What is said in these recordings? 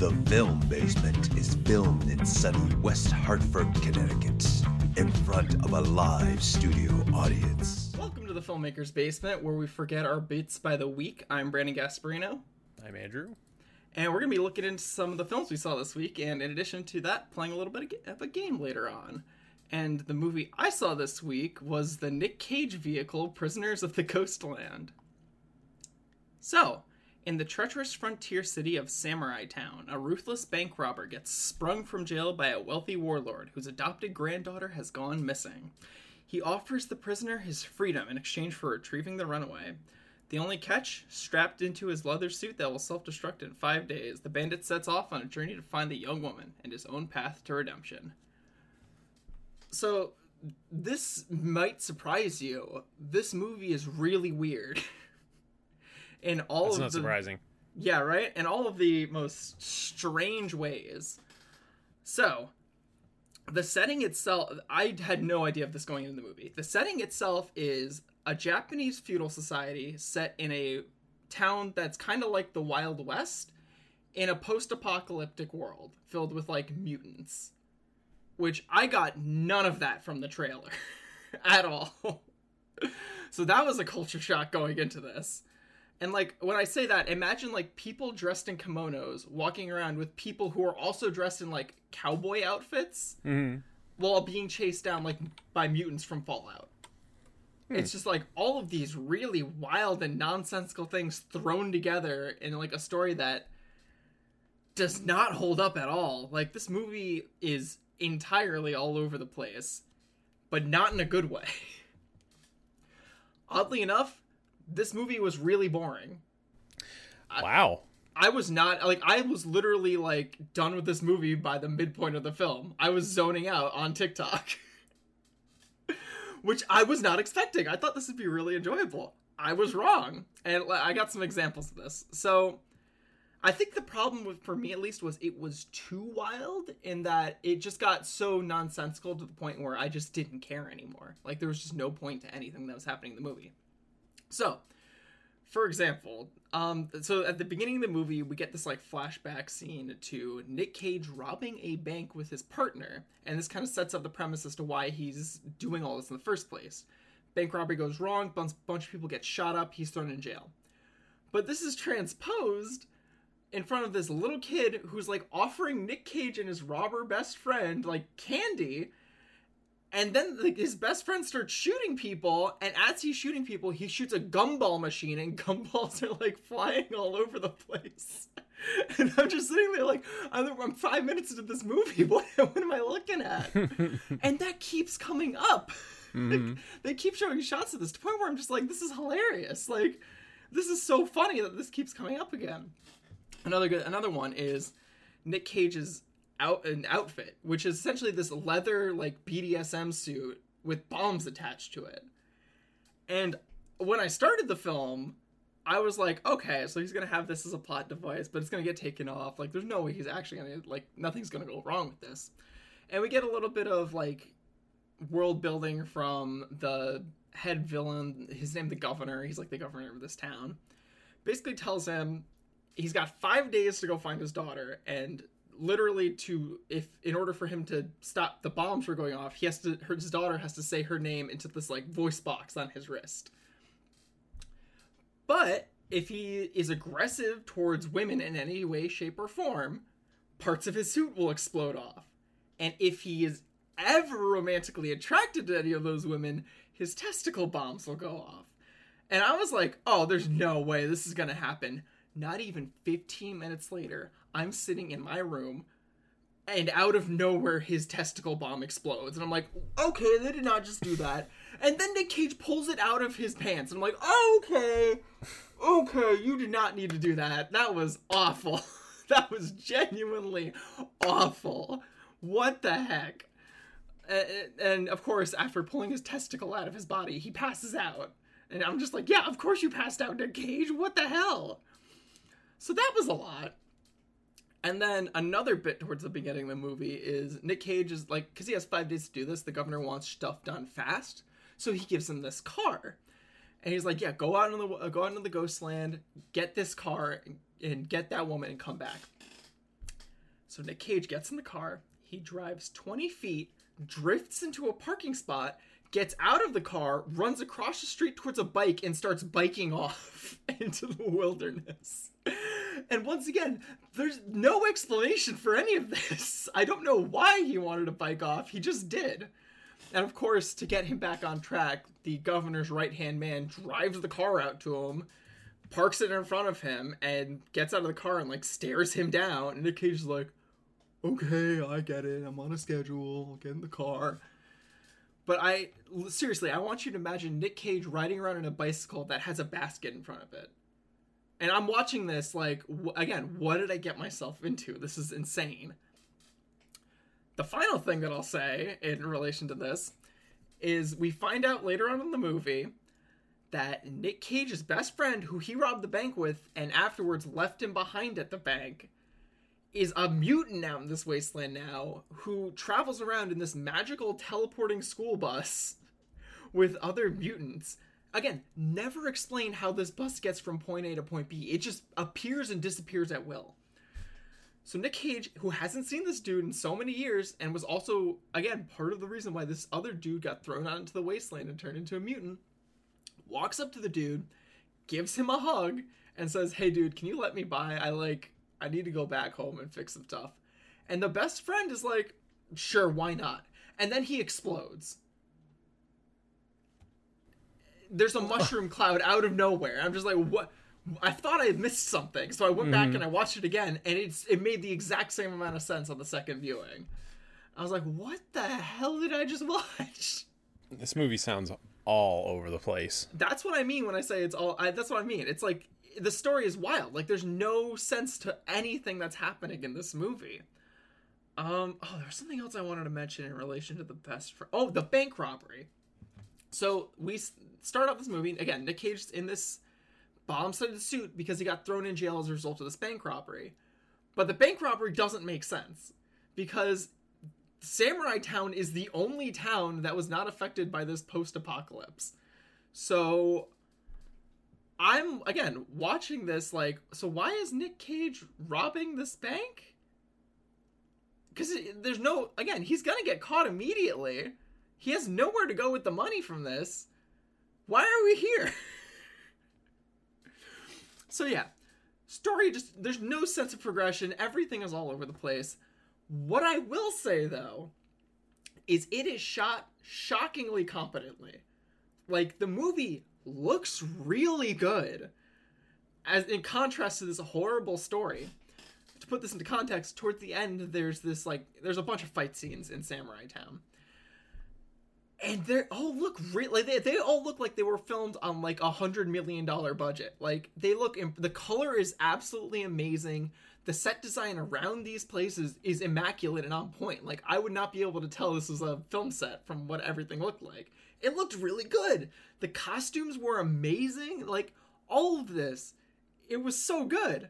The Film Basement is filmed in sunny West Hartford, Connecticut, in front of a live studio audience. Welcome to the Filmmaker's Basement, where we forget our bits by the week. I'm Brandon Gasparino, I'm Andrew. and we're going to be looking into some of the films we saw this week, and in addition to that, playing a little bit of of a game later on. And the movie I saw this week was the Nick Cage vehicle, Prisoners of the Ghostland. So, in the treacherous frontier city of Samurai Town, a ruthless bank robber gets sprung from jail by a wealthy warlord whose adopted granddaughter has gone missing. He offers the prisoner his freedom in exchange for retrieving the runaway. The only catch, strapped into his leather suit that will self destruct in five days, the bandit sets off on a journey to find the young woman and his own path to redemption. So, this might surprise you. This movie is really weird. in all That's of not the surprising. yeah, right? In all of the most strange ways. So, the setting itself, I had no idea of this going into the movie. The setting itself is a Japanese feudal society set in a town that's kind of like the Wild West in a post apocalyptic world filled with like mutants. Which I got none of that from the trailer at all. so that was a culture shock going into this. And like when I say that, imagine like people dressed in kimonos walking around with people who are also dressed in like cowboy outfits hmm while being chased down like by mutants from Fallout. It's just like all of these really wild and nonsensical things thrown together in like a story that does not hold up at all. Like this movie is entirely all over the place, but not in a good way. Oddly enough, this movie was really boring. Wow. I was not like I was literally like done with this movie by the midpoint of the film. I was zoning out on TikTok. Which I was not expecting. I thought this would be really enjoyable. I was wrong. And I got some examples of this. So I think the problem with for me at least was it was too wild in that it just got so nonsensical to the point where I just didn't care anymore. Like there was just no point to anything that was happening in the movie. So, for example, um, so at the beginning of the movie, we get this like flashback scene to Nick Cage robbing a bank with his partner, and this kind of sets up the premise as to why he's doing all this in the first place. Bank robbery goes wrong, bunch, bunch of people get shot up, he's thrown in jail. But this is transposed in front of this little kid who's like offering Nick Cage and his robber best friend like candy and then like, his best friend starts shooting people, and as he's shooting people, he shoots a gumball machine, and gumballs are like flying all over the place. And I'm just sitting there like, I'm, five minutes into this movie. What, what am I looking at? and that keeps coming up. Like, mm-hmm. they keep showing shots of this to the point where I'm just like, this is hilarious. Like, this is so funny that this keeps coming up again. Another good, another one is Nick Cage's out an outfit, which is essentially this leather like BDSM suit with bombs attached to it. And when I started the film, I was like, okay, so he's gonna have this as a plot device, but it's gonna get taken off. Like, there's no way he's actually gonna like nothing's gonna go wrong with this. And we get a little bit of like world building from the head villain. His name, the governor. He's like the governor of this town. Basically, tells him he's got five days to go find his daughter, and literally to if in order for him to stop the bombs from going off, he has to her, his daughter has to say her name into this like voice box on his wrist. But if he is aggressive towards women in any way, shape, or form, parts of his suit will explode off. And if he is ever romantically attracted to any of those women, his testicle bombs will go off. And I was like, oh, there's no way this is gonna happen. Not even 15 minutes later, I'm sitting in my room, and out of nowhere, his testicle bomb explodes. And I'm like, okay, they did not just do that. And then Nick Cage pulls it out of his pants. And I'm like, okay, okay, you did not need to do that. That was awful. that was genuinely awful. What the heck? And of course, after pulling his testicle out of his body, he passes out. And I'm just like, yeah, of course you passed out, Nick Cage. What the hell? So that was a lot. And then another bit towards the beginning of the movie is Nick Cage is like, because he has five days to do this, the governor wants stuff done fast. So he gives him this car. And he's like, yeah, go out in the uh, go out into the ghost land, get this car, and get that woman, and come back. So Nick Cage gets in the car, he drives 20 feet, drifts into a parking spot, gets out of the car, runs across the street towards a bike, and starts biking off into the wilderness. And once again, there's no explanation for any of this. I don't know why he wanted to bike off, he just did. And of course, to get him back on track, the governor's right hand man drives the car out to him, parks it in front of him, and gets out of the car and like stares him down. And Nick Cage is like, okay, I get it. I'm on a schedule. I'll get in the car. But I seriously, I want you to imagine Nick Cage riding around in a bicycle that has a basket in front of it. And I'm watching this like again, what did I get myself into? This is insane. The final thing that I'll say in relation to this is we find out later on in the movie that Nick Cage's best friend, who he robbed the bank with and afterwards left him behind at the bank, is a mutant out in this wasteland now who travels around in this magical teleporting school bus with other mutants. Again, never explain how this bus gets from point A to point B. It just appears and disappears at will. So Nick Cage, who hasn't seen this dude in so many years, and was also again part of the reason why this other dude got thrown out into the wasteland and turned into a mutant, walks up to the dude, gives him a hug, and says, "Hey, dude, can you let me by? I like, I need to go back home and fix some stuff." And the best friend is like, "Sure, why not?" And then he explodes. There's a mushroom cloud out of nowhere. I'm just like, what? I thought I had missed something, so I went back and I watched it again, and it's it made the exact same amount of sense on the second viewing. I was like, "What the hell did I just watch?" This movie sounds all over the place. That's what I mean when I say it's all. I, that's what I mean. It's like the story is wild. Like there's no sense to anything that's happening in this movie. Um. Oh, there's something else I wanted to mention in relation to the best. Fr- oh, the bank robbery. So we start off this movie again. Nick Cage's in this bomb-studded suit because he got thrown in jail as a result of this bank robbery. But the bank robbery doesn't make sense because Samurai Town is the only town that was not affected by this post-apocalypse. So I'm again watching this like so why is Nick Cage robbing this bank? Cuz there's no again, he's to get caught immediately. He has nowhere to go with the money from this. Why are we here? so yeah, story just there's no sense of progression. Everything is all over the place. What I will say though is it is shot shockingly competently. Like the movie looks really good. As in contrast to this horrible story. To put this into context, towards the end there's this like there's a bunch of fight scenes in Samurai Town. And they all look real. Like they, they all look like they were filmed on like a hundred million dollar budget. Like they look. imp- The color is absolutely amazing. The set design around these places is immaculate and on point. Like I would not be able to tell this was a film set from what everything looked like. It looked really good. The costumes were amazing. Like all of this, it was so good.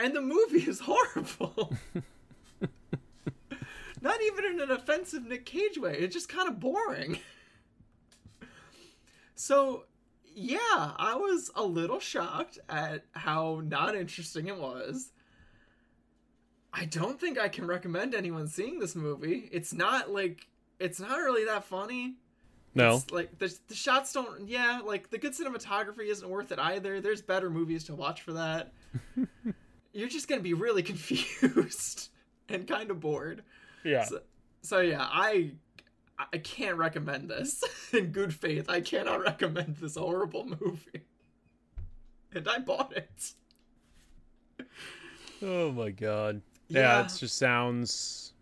And the movie is horrible. Not even in an offensive Nick Cage way. It's just kind of boring. so, yeah, I was a little shocked at how not interesting it was. I don't think I can recommend anyone seeing this movie. It's not like it's not really that funny. No. It's like the the shots don't yeah, like the good cinematography isn't worth it either. There's better movies to watch for that. You're just going to be really confused and kind of bored. Yeah. So, so yeah, I I can't recommend this in good faith. I cannot recommend this horrible movie. And I bought it. Oh my god. Yeah, it just sounds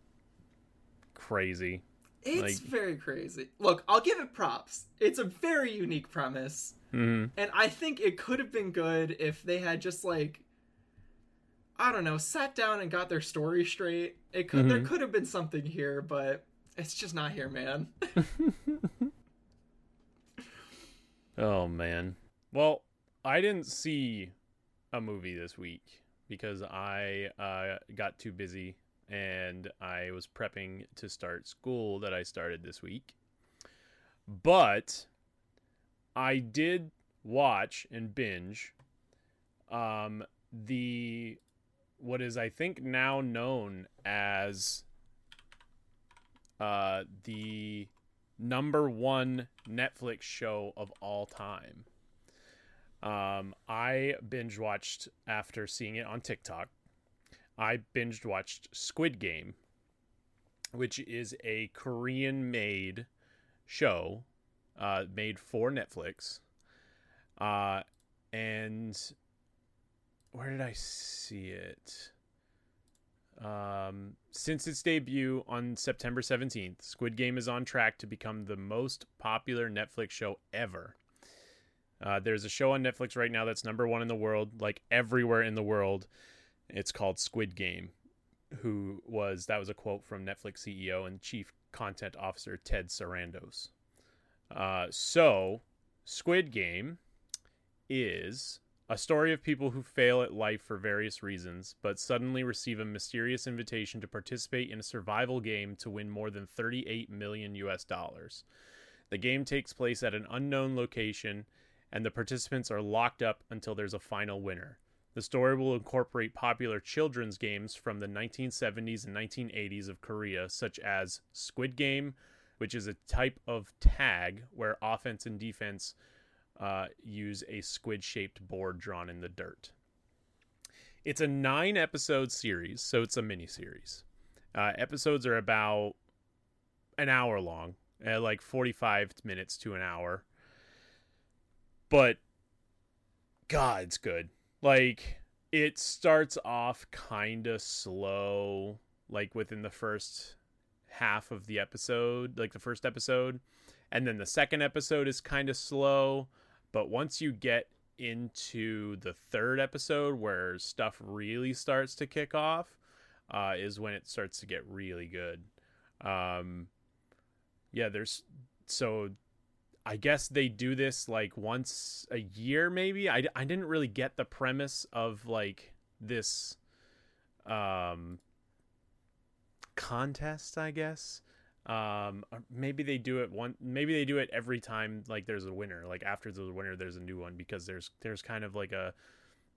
crazy. It's like- very crazy. Look, I'll give it props. It's a very unique premise. hmm And I think it could have been good if they had just like I don't know, sat down and got their story straight. It could there Mhm. could have been something here, but it's just not here, man. Oh man. Well, I didn't see a movie this week because I uh, got too busy and I was prepping to start school that I started this week. But I did watch and binge um, the what is I think now known as uh, the number one Netflix show of all time. Um, I binge watched after seeing it on TikTok. I binge watched Squid Game, which is a Korean made show uh, made for Netflix. Uh, and where did I see it? Um, since its debut on September 17th, Squid Game is on track to become the most popular Netflix show ever. Uh, there's a show on Netflix right now that's number one in the world, like everywhere in the world. It's called Squid Game. Who was that? Was a quote from Netflix CEO and Chief Content Officer Ted Sarandos. Uh, so, Squid Game is a story of people who fail at life for various reasons, but suddenly receive a mysterious invitation to participate in a survival game to win more than 38 million US dollars. The game takes place at an unknown location, and the participants are locked up until there's a final winner. The story will incorporate popular children's games from the 1970s and 1980s of Korea, such as Squid Game, which is a type of tag where offense and defense uh, use a squid shaped board drawn in the dirt. It's a nine episode series, so it's a mini series. Uh, episodes are about an hour long, uh, like 45 minutes to an hour. But, God, it's good. Like, it starts off kind of slow, like within the first half of the episode, like the first episode. And then the second episode is kind of slow but once you get into the third episode where stuff really starts to kick off, uh, is when it starts to get really good. Um, yeah, there's so I guess they do this like once a year, maybe. I, I didn't really get the premise of like this um contest, I guess um maybe they do it one maybe they do it every time like there's a winner like after the winner there's a new one because there's there's kind of like a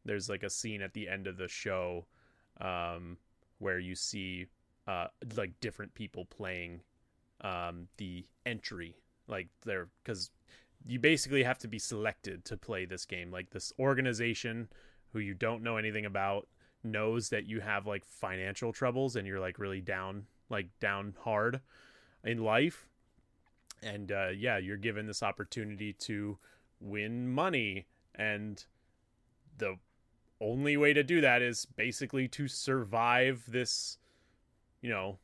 there's like a scene at the end of the show um where you see uh like different people playing um the entry like they're because you basically have to be selected to play this game. Like this organization who you don't know anything about knows that you have like financial troubles and you're like really down like down hard in life. And uh, yeah, you're given this opportunity to win money. And the only way to do that is basically to survive this, you know,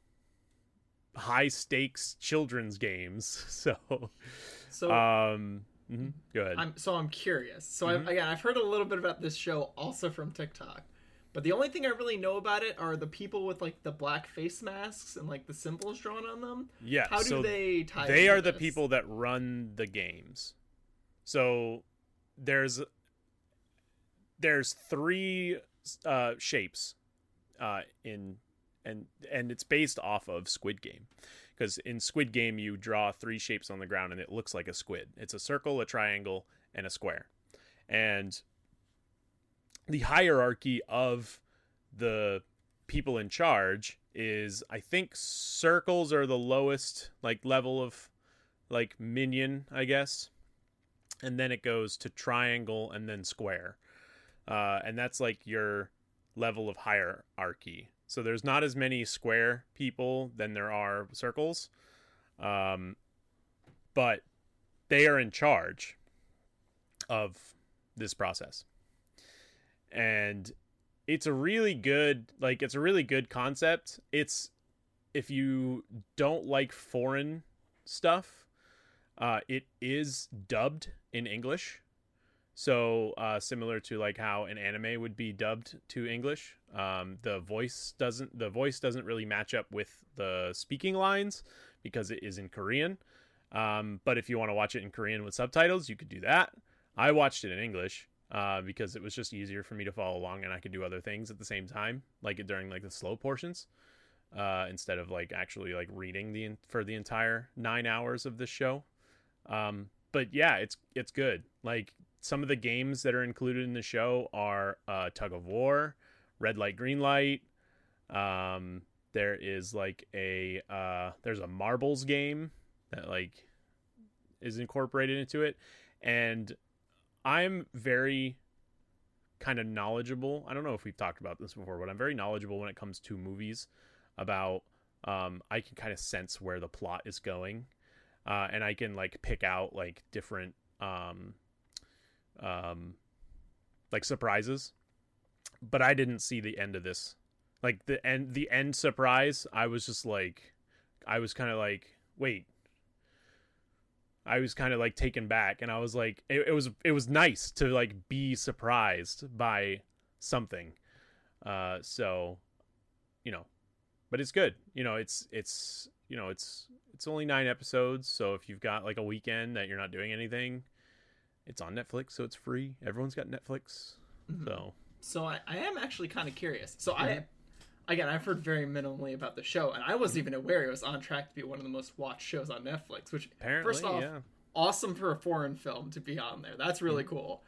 high stakes children's games. So, so um, mm-hmm. go ahead. I'm, so I'm curious. So mm-hmm. I, again, I've heard a little bit about this show also from TikTok. But the only thing I really know about it are the people with like the black face masks and like the symbols drawn on them. Yeah. How do so they tie? They are the people that run the games. So there's there's three uh, shapes uh, in and and it's based off of Squid Game because in Squid Game you draw three shapes on the ground and it looks like a squid. It's a circle, a triangle, and a square. And the hierarchy of the people in charge is I think circles are the lowest like level of like minion, I guess. And then it goes to triangle and then square. Uh, and that's like your level of hierarchy. So there's not as many square people than there are circles. Um, but they are in charge of this process and it's a really good like it's a really good concept. It's if you don't like foreign stuff uh it is dubbed in english. So uh similar to like how an anime would be dubbed to english um the voice doesn't the voice doesn't really match up with the speaking lines because it is in korean. Um but if you want to watch it in korean with subtitles you could do that. I watched it in english uh, because it was just easier for me to follow along and I could do other things at the same time, like during like the slow portions, uh, instead of like actually like reading the for the entire nine hours of this show. Um, but yeah, it's it's good. Like some of the games that are included in the show are uh, tug of war, red light, green light. Um, there is like a uh, there's a marbles game that like is incorporated into it, and I'm very kind of knowledgeable. I don't know if we've talked about this before, but I'm very knowledgeable when it comes to movies about um, I can kind of sense where the plot is going, uh, and I can like pick out like different um, um, like surprises. But I didn't see the end of this, like the end the end surprise. I was just like, I was kind of like, wait. I was kind of like taken back, and I was like, it, it was it was nice to like be surprised by something. Uh, so, you know, but it's good. You know, it's it's you know it's it's only nine episodes, so if you've got like a weekend that you're not doing anything, it's on Netflix, so it's free. Everyone's got Netflix, Mhm. so So I, I am actually kind of curious. So I, again, I've heard very minimally about the show, and I wasn't even aware it was on track to be one of the most watched shows on Netflix. Which, apparently, first off, yeah. awesome for a foreign film to be on there. That's really Mm-hmm. cool.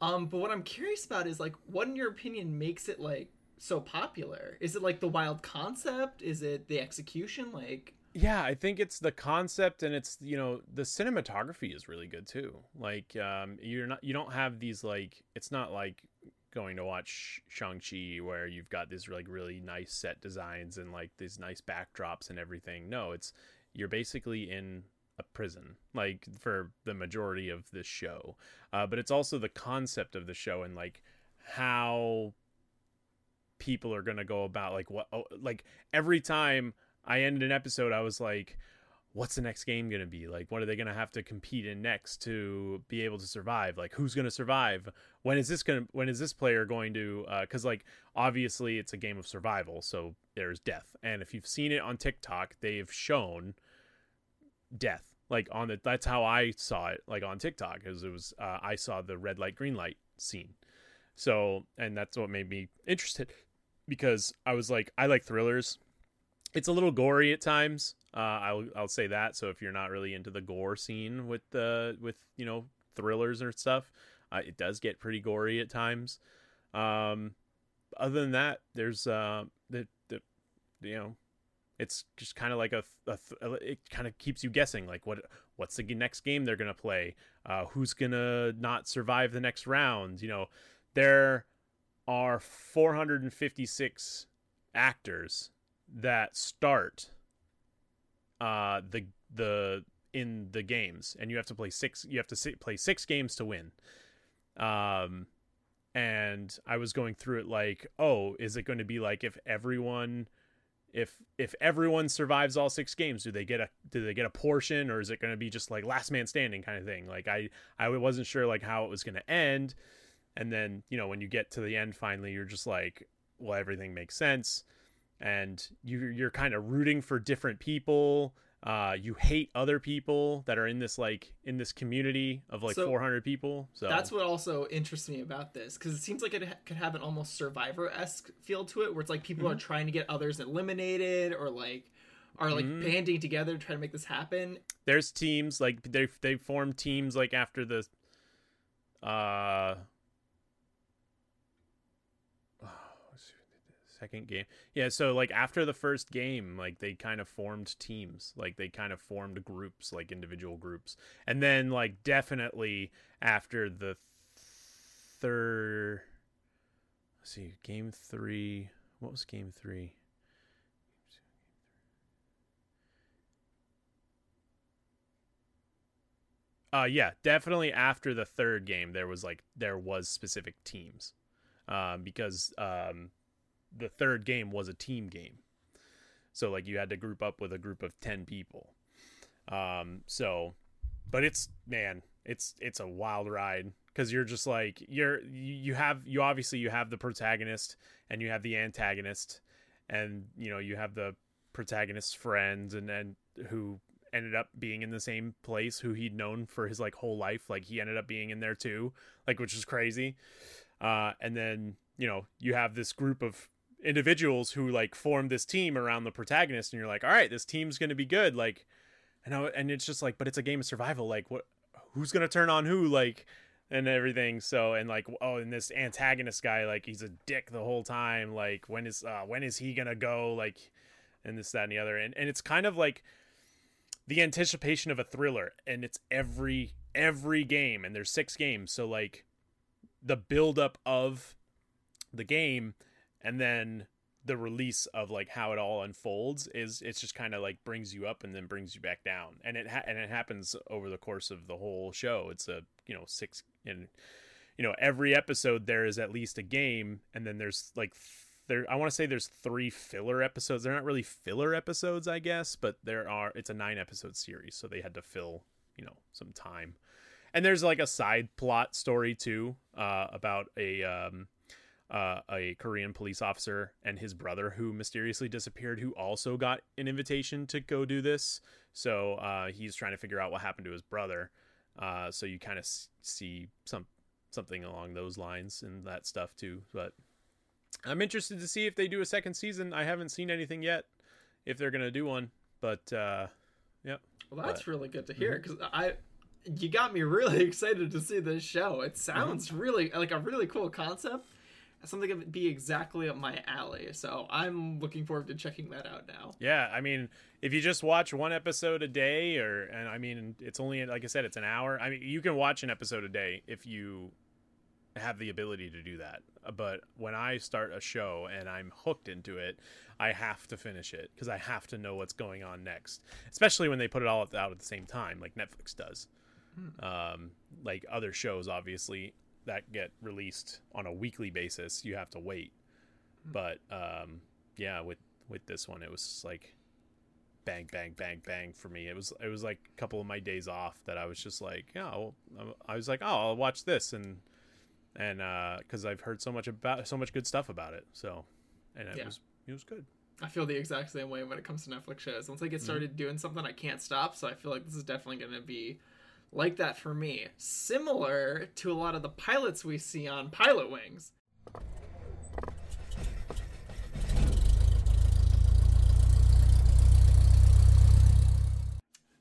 Um, but what I'm curious about is like, what in your opinion makes it like so popular? Is it like the wild concept? Is it the execution? Like, Yeah, I think it's the concept and it's you know the cinematography is really good too. Like um you're not you don't have these like it's not like going to watch Shang-Chi where you've got these like really nice set designs and like these nice backdrops and everything. No, it's you're basically in a prison like for the majority of this show. Uh but it's also the concept of the show and like how people are going to go about like what oh, like every time I ended an episode, I was like, what's the next game going to be? Like, what are they going to have to compete in next to be able to survive? Like, who's going to survive? When is this going to, when is this player going to, uh, cause like, obviously it's a game of survival. So there's death. And if you've seen it on TikTok, they've shown death. Like on the, that's how I saw it, like on TikTok, because it was, uh, I saw the red light, green light scene. So, and that's what made me interested because I was like, I like thrillers it's a little gory at times. Uh, I'll I'll say that. So if you're not really into the gore scene with the with you know thrillers or stuff, uh, it does get pretty gory at times. Um, other than that, there's uh the the you know it's just kind of like a, a it kind of keeps you guessing like what what's the next game they're gonna play uh who's gonna not survive the next round you know there are 456 actors that start uh the the in the games and you have to play six you have to si- play six games to win. Um and i was going through it like oh is it going to be like if everyone if if everyone survives all six games do they get a do they get a portion or is it going to be just like last man standing kind of thing? Like i i wasn't sure like how it was going to end. And then you know when you get to the end finally you're just like well everything makes sense and you you're kind of rooting for different people uh you hate other people that are in this like in this community of like So, 400 people so that's what also interests me about this because it seems like it ha- could have an almost survivor esque feel to it, where it's like people Mm-hmm. are trying to get others eliminated or like are like Mhm. banding together to try to make this happen. there's teams like they they form teams like after the uh second game. Yeah so like after the first game like they kind of formed teams. Like they kind of formed groups like individual groups. And then like definitely after the third let's see game three what was game three? Uh yeah, definitely after the third game there was like there was specific teams. Um because um the third game was a team game. So like you had to group up with a group of 10 people. Um so but it's man, it's it's a wild ride cuz you're just like you're you have you obviously you have the protagonist and you have the antagonist and you know you have the protagonist's friends and then who ended up being in the same place who he'd known for his like whole life like he ended up being in there too like which is crazy uh and then you know you have this group of individuals who like form this team around the protagonist and you're like all right this team's gonna be good like and I, and it's just like but it's a game of survival like what who's gonna turn on who like and everything. So and like oh, and this antagonist guy, like he's a dick the whole time. Like when is uh, when is he gonna go? Like and this that and the other. And and it's kind of like the anticipation of a thriller, and it's every every game, and there's six games, so like the build up of the game, and then the release of like how it all unfolds is it's just kind of like brings you up and then brings you back down. And it ha- and it happens over the course of the whole show. It's a you know six and you know every episode there is at least a game and then there's like there I want to say there's three filler episodes. They're not really filler episodes I guess but there are it's a 9 episode series so they had to fill you know some time. And there's like a side plot story too uh about a um uh, a Korean police officer and his brother who mysteriously disappeared, who also got an invitation to go do this. So uh, he's trying to figure out what happened to his brother. Uh, so you kind of see some something along those lines and that stuff too. But I'm interested to see if they do a second season. I haven't seen anything yet if they're gonna do one, but uh, yeah. Well, that's but, really good to hear because mm-hmm. I you got me really excited to see this show. It sounds mm-hmm. really like a really cool concept something that would be exactly up my alley. So I'm looking forward to checking that out now. Yeah, I mean, if you just watch one episode a day, or and I mean, it's only like I said, it's an hour. I mean, you can watch an episode a day if you have the ability to do that. But when I start a show and I'm hooked into it, I have to finish it because I have to know what's going on next. Especially when they put it all out at the same time, like Netflix does. Hmm. Um, like other shows, obviously, that get released on a weekly basis, you have to wait. Hmm. But um, yeah, with with this one, it was like bang, bang, bang, bang for me. It was it was like a couple of my days off that I was just like, yeah, well, I was like, oh, I'll watch this and and because uh, I've heard so much about so much good stuff about it. So and it yeah. was it was good. I feel the exact same way when it comes to Netflix shows. Once I get mm-hmm. started mm-hmm. doing something, I can't stop. So I feel like this is definitely going to be like that for me. Similar to a lot of the pilots we see on Pilot Wings.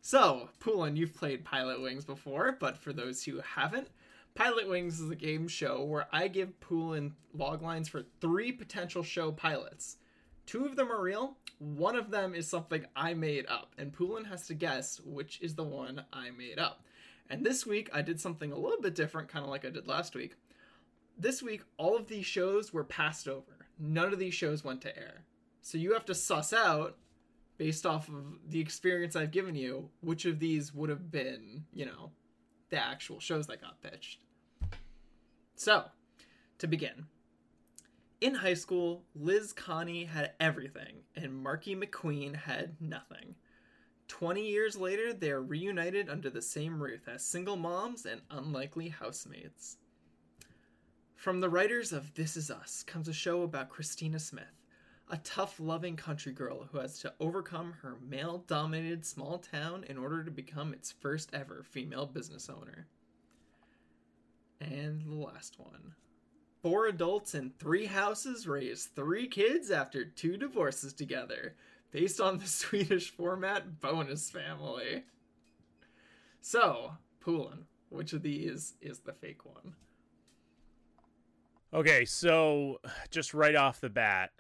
So, Poulin, you've played Pilot Wings before, but for those who haven't, Pilot Wings is a game show where I give Poulin loglines for three potential show pilots. Two of them are real, one of them is something I made up, and Poulin has to guess which is the one I made up. And this week I did something a little bit different, kind of like I did last week. This week, all of these shows were passed over. None of these shows went to air. So you have to suss out, based off of the experience I've given you, which of these would have been, you know, the actual shows that got pitched. So, to begin, in high school, Liz Connie had everything, and Marky McQueen had nothing. 20 years later, they are reunited under the same roof as single moms and unlikely housemates. From the writers of This Is Us comes a show about Christina Smith, a tough, loving country girl who has to overcome her male dominated small town in order to become its first ever female business owner. And the last one. Four adults in three houses raise three kids after two divorces together based on the Swedish format bonus family. So, Poulin, which of these is the fake one? Okay, so just right off the bat,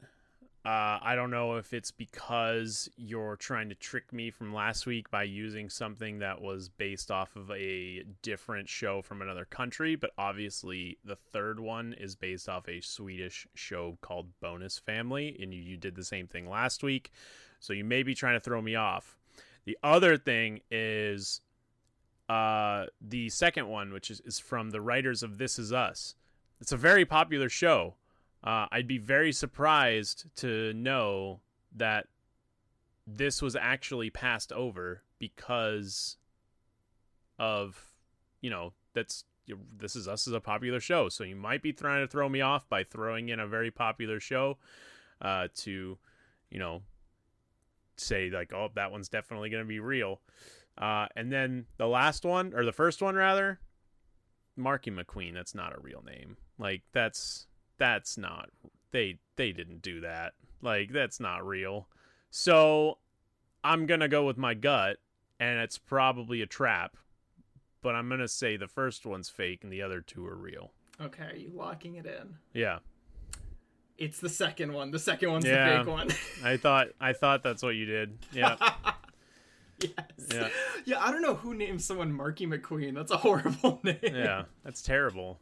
uh, I don't know if it's because you're trying to trick me from last week by using something that was based off of a different show from another country, but obviously the third one is based off a Swedish show called Bonus Family, and you, you did the same thing last week. So you may be trying to throw me off. The other thing is uh, the second one, which is, is from the writers of This Is Us. It's a very popular show uh, I'd be very surprised to know that this was actually passed over because of, you know, that's this is us as a popular show. So you might be trying to throw me off by throwing in a very popular show uh, to, you know, say like, oh, that one's definitely going to be real. Uh, and then the last one, or the first one rather, Marky McQueen. That's not a real name. Like that's that's not they they didn't do that. Like that's not real. So I'm going to go with my gut and it's probably a trap. but I'm gonna say the first one's fake and the other two are real. Okay, are you locking it in? Yeah, It's the second one. The second one's Yeah. the fake one. I thought I thought that's what you did. Yeah, yes. Yeah. Yeah, I don't know who named someone Marky McQueen. That's a horrible name. yeah, that's terrible.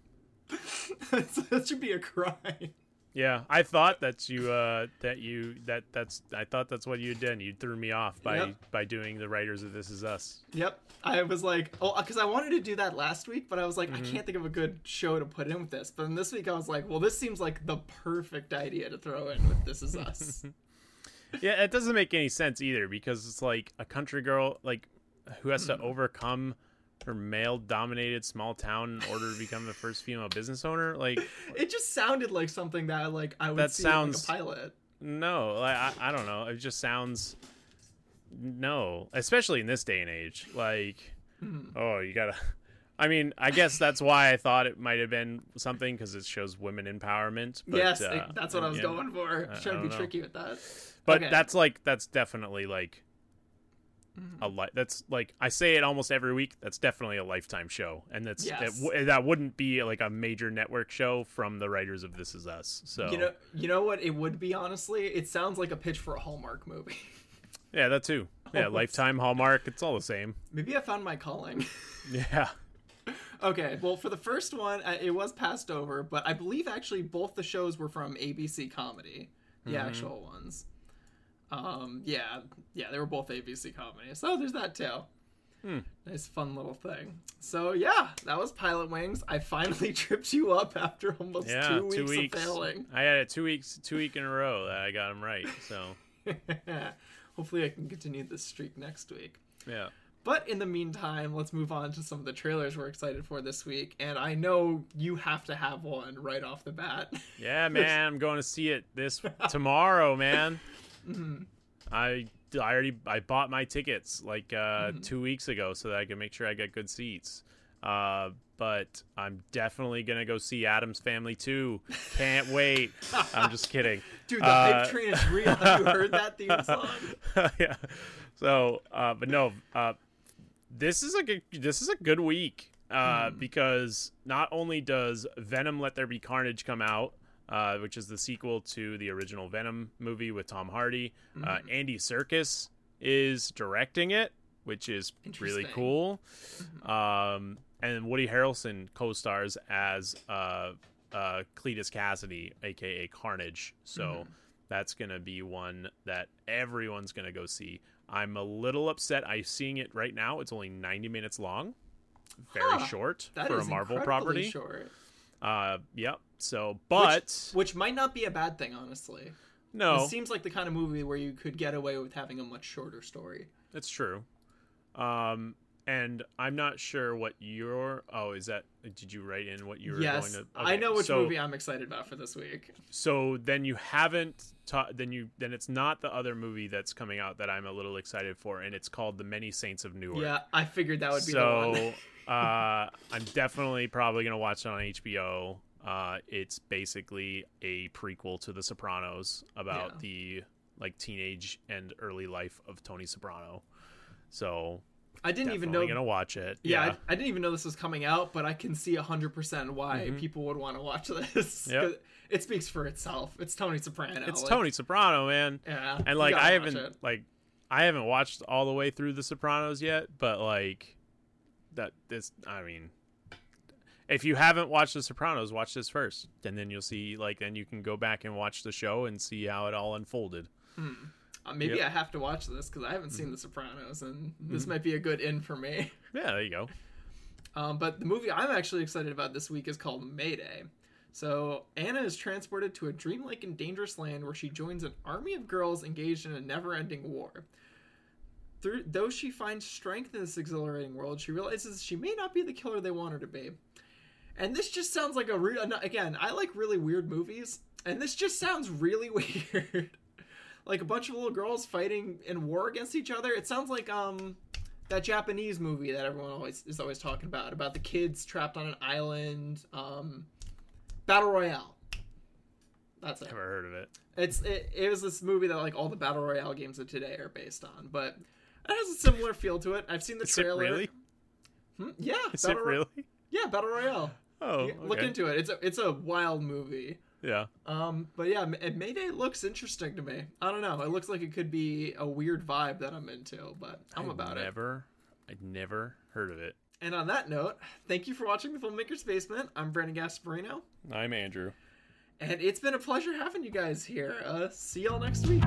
that should be a crime. Yeah, I thought that you uh that you that that's I thought that's what you did. You threw me off by Yep. by doing the writers of This Is Us. Yep. I was like, oh, because I wanted to do that last week, but I was like, Mm-hmm. I can't think of a good show to put in with this. But then this week, I was like, well, this seems like the perfect idea to throw in with This Is Us. Yeah, it doesn't make any sense either because it's like a country girl like who has to overcome her male-dominated small town in order to become the first female business owner. Like, it just sounded like something that like I would That see sounds- in like a pilot. no, like, I I don't know. It just sounds no, especially in this day and age. Like, Hmm. oh, you gotta. I mean, I guess that's why I thought it might have been something because it shows women empowerment. But, yes, uh, that's what I was yeah. going for. Trying to be know. tricky with that. But Okay. that's like that's definitely like Mm-hmm. a li- that's like I say it almost every week. That's definitely a lifetime show, and that's Yes. it w- that wouldn't be like a major network show from the writers of This Is Us. So You know, you know what it would be. Honestly, it sounds like a pitch for a Hallmark movie. yeah, that too. Yeah, Almost. Lifetime, Hallmark, it's all the same. Maybe I found my calling. Yeah, Okay, well, for the first one, it was passed over, but I believe actually both the shows were from ABC Comedy, the Mm-hmm. actual ones. Um, yeah, yeah, they were both ABC Comedy, so there's that too. Hmm. Nice, fun little thing. So yeah, that was Pilot Wings. I finally tripped you up after almost yeah, two weeks, two weeks. of failing. I had a two weeks, two week in a row that I got them right. So Hopefully, I can continue this streak next week. yeah, But in the meantime, let's move on to some of the trailers we're excited for this week. And I know you have to have one right off the bat. yeah, man, I'm going to see it this tomorrow, man. Mm-hmm. I I already I bought my tickets like uh, Mm-hmm. two weeks ago so that I can make sure I get good seats. Uh, but I'm definitely gonna go see Addams Family too. Can't wait. I'm just kidding. Dude, the Uh, hype train is real. Have you heard that theme song? yeah. So, uh, but no, uh, this is a good, this is a good week uh, because not only does Venom: Let There Be Carnage come out, uh, which is the sequel to the original Venom movie with Tom Hardy, uh, Andy Serkis is directing it, which is really cool. Um, and Woody Harrelson co-stars as uh, uh, Cletus Kasady, aka Carnage. So that's gonna be one that everyone's gonna go see. I'm a little upset. I'm seeing it right now. It's only 90 minutes long, very Huh. short That for a Marvel property. Short. Uh, yep. So, but Which might not be a bad thing, honestly. no, It seems like the kind of movie where you could get away with having a much shorter story. That's true. Um, and I'm not sure what your. Oh, is that? Did you write in what you were yes, going to? I know which so, movie I'm excited about for this week. So then you haven't. Ta- then you. Then it's not the other movie that's coming out that I'm a little excited for, and it's called The Many Saints of Newark. Yeah, I figured that would be the so one. uh, I'm definitely probably gonna watch it on HBO. Uh, it's basically a prequel to The Sopranos about Yeah. the like teenage and early life of Tony Soprano. So I didn't even know. gonna watch it. Yeah, Yeah, I, I didn't even know this was coming out, but I can see 100% why people would want to watch this. Mm-hmm. Yep. It speaks for itself. It's Tony Soprano. it's like, Tony Soprano, man. Yeah. And like I haven't it. like I haven't watched all the way through The Sopranos yet, but like that this I mean if you haven't watched The Sopranos, watch this first, and then you'll see like then you can go back and watch the show and see how it all unfolded. Uh, maybe Yep. Mm-hmm. I have to watch this because I haven't seen The Sopranos, and this might be a good in for me. Yeah, there you go. Um, but the movie I'm actually excited about this week is called Mayday. So Anna is transported to a dreamlike and dangerous land where she joins an army of girls engaged in a never-ending war. Through, though she finds strength in this exhilarating world, she realizes she may not be the killer they want her to be. And this just sounds like a real. Again, I like really weird movies, and this just sounds really weird. like a bunch of little girls fighting in war against each other. It sounds like um that Japanese movie that everyone always is always talking about about the kids trapped on an island. Um, Battle Royale. That's it. Never heard of it. It's it, it was this movie that like all the battle royale games of today are based on, but it has a similar feel to it. I've seen the Is trailer. really? Hmm? Yeah, Is Battle it Ro- really? Yeah, Battle Royale. Oh, Yeah, Look into it. It's a it's a wild movie. yeah. Um, but yeah, Mayday looks interesting to me. I don't know. It looks like it could be a weird vibe that I'm into, but I'm I'd about it. never, I'd never heard of it. And on that note, thank you for watching the Filmmaker's Basement. I'm Brandon Gasparino, I'm Andrew. and it's been a pleasure having you guys here. Uh, see y'all next week.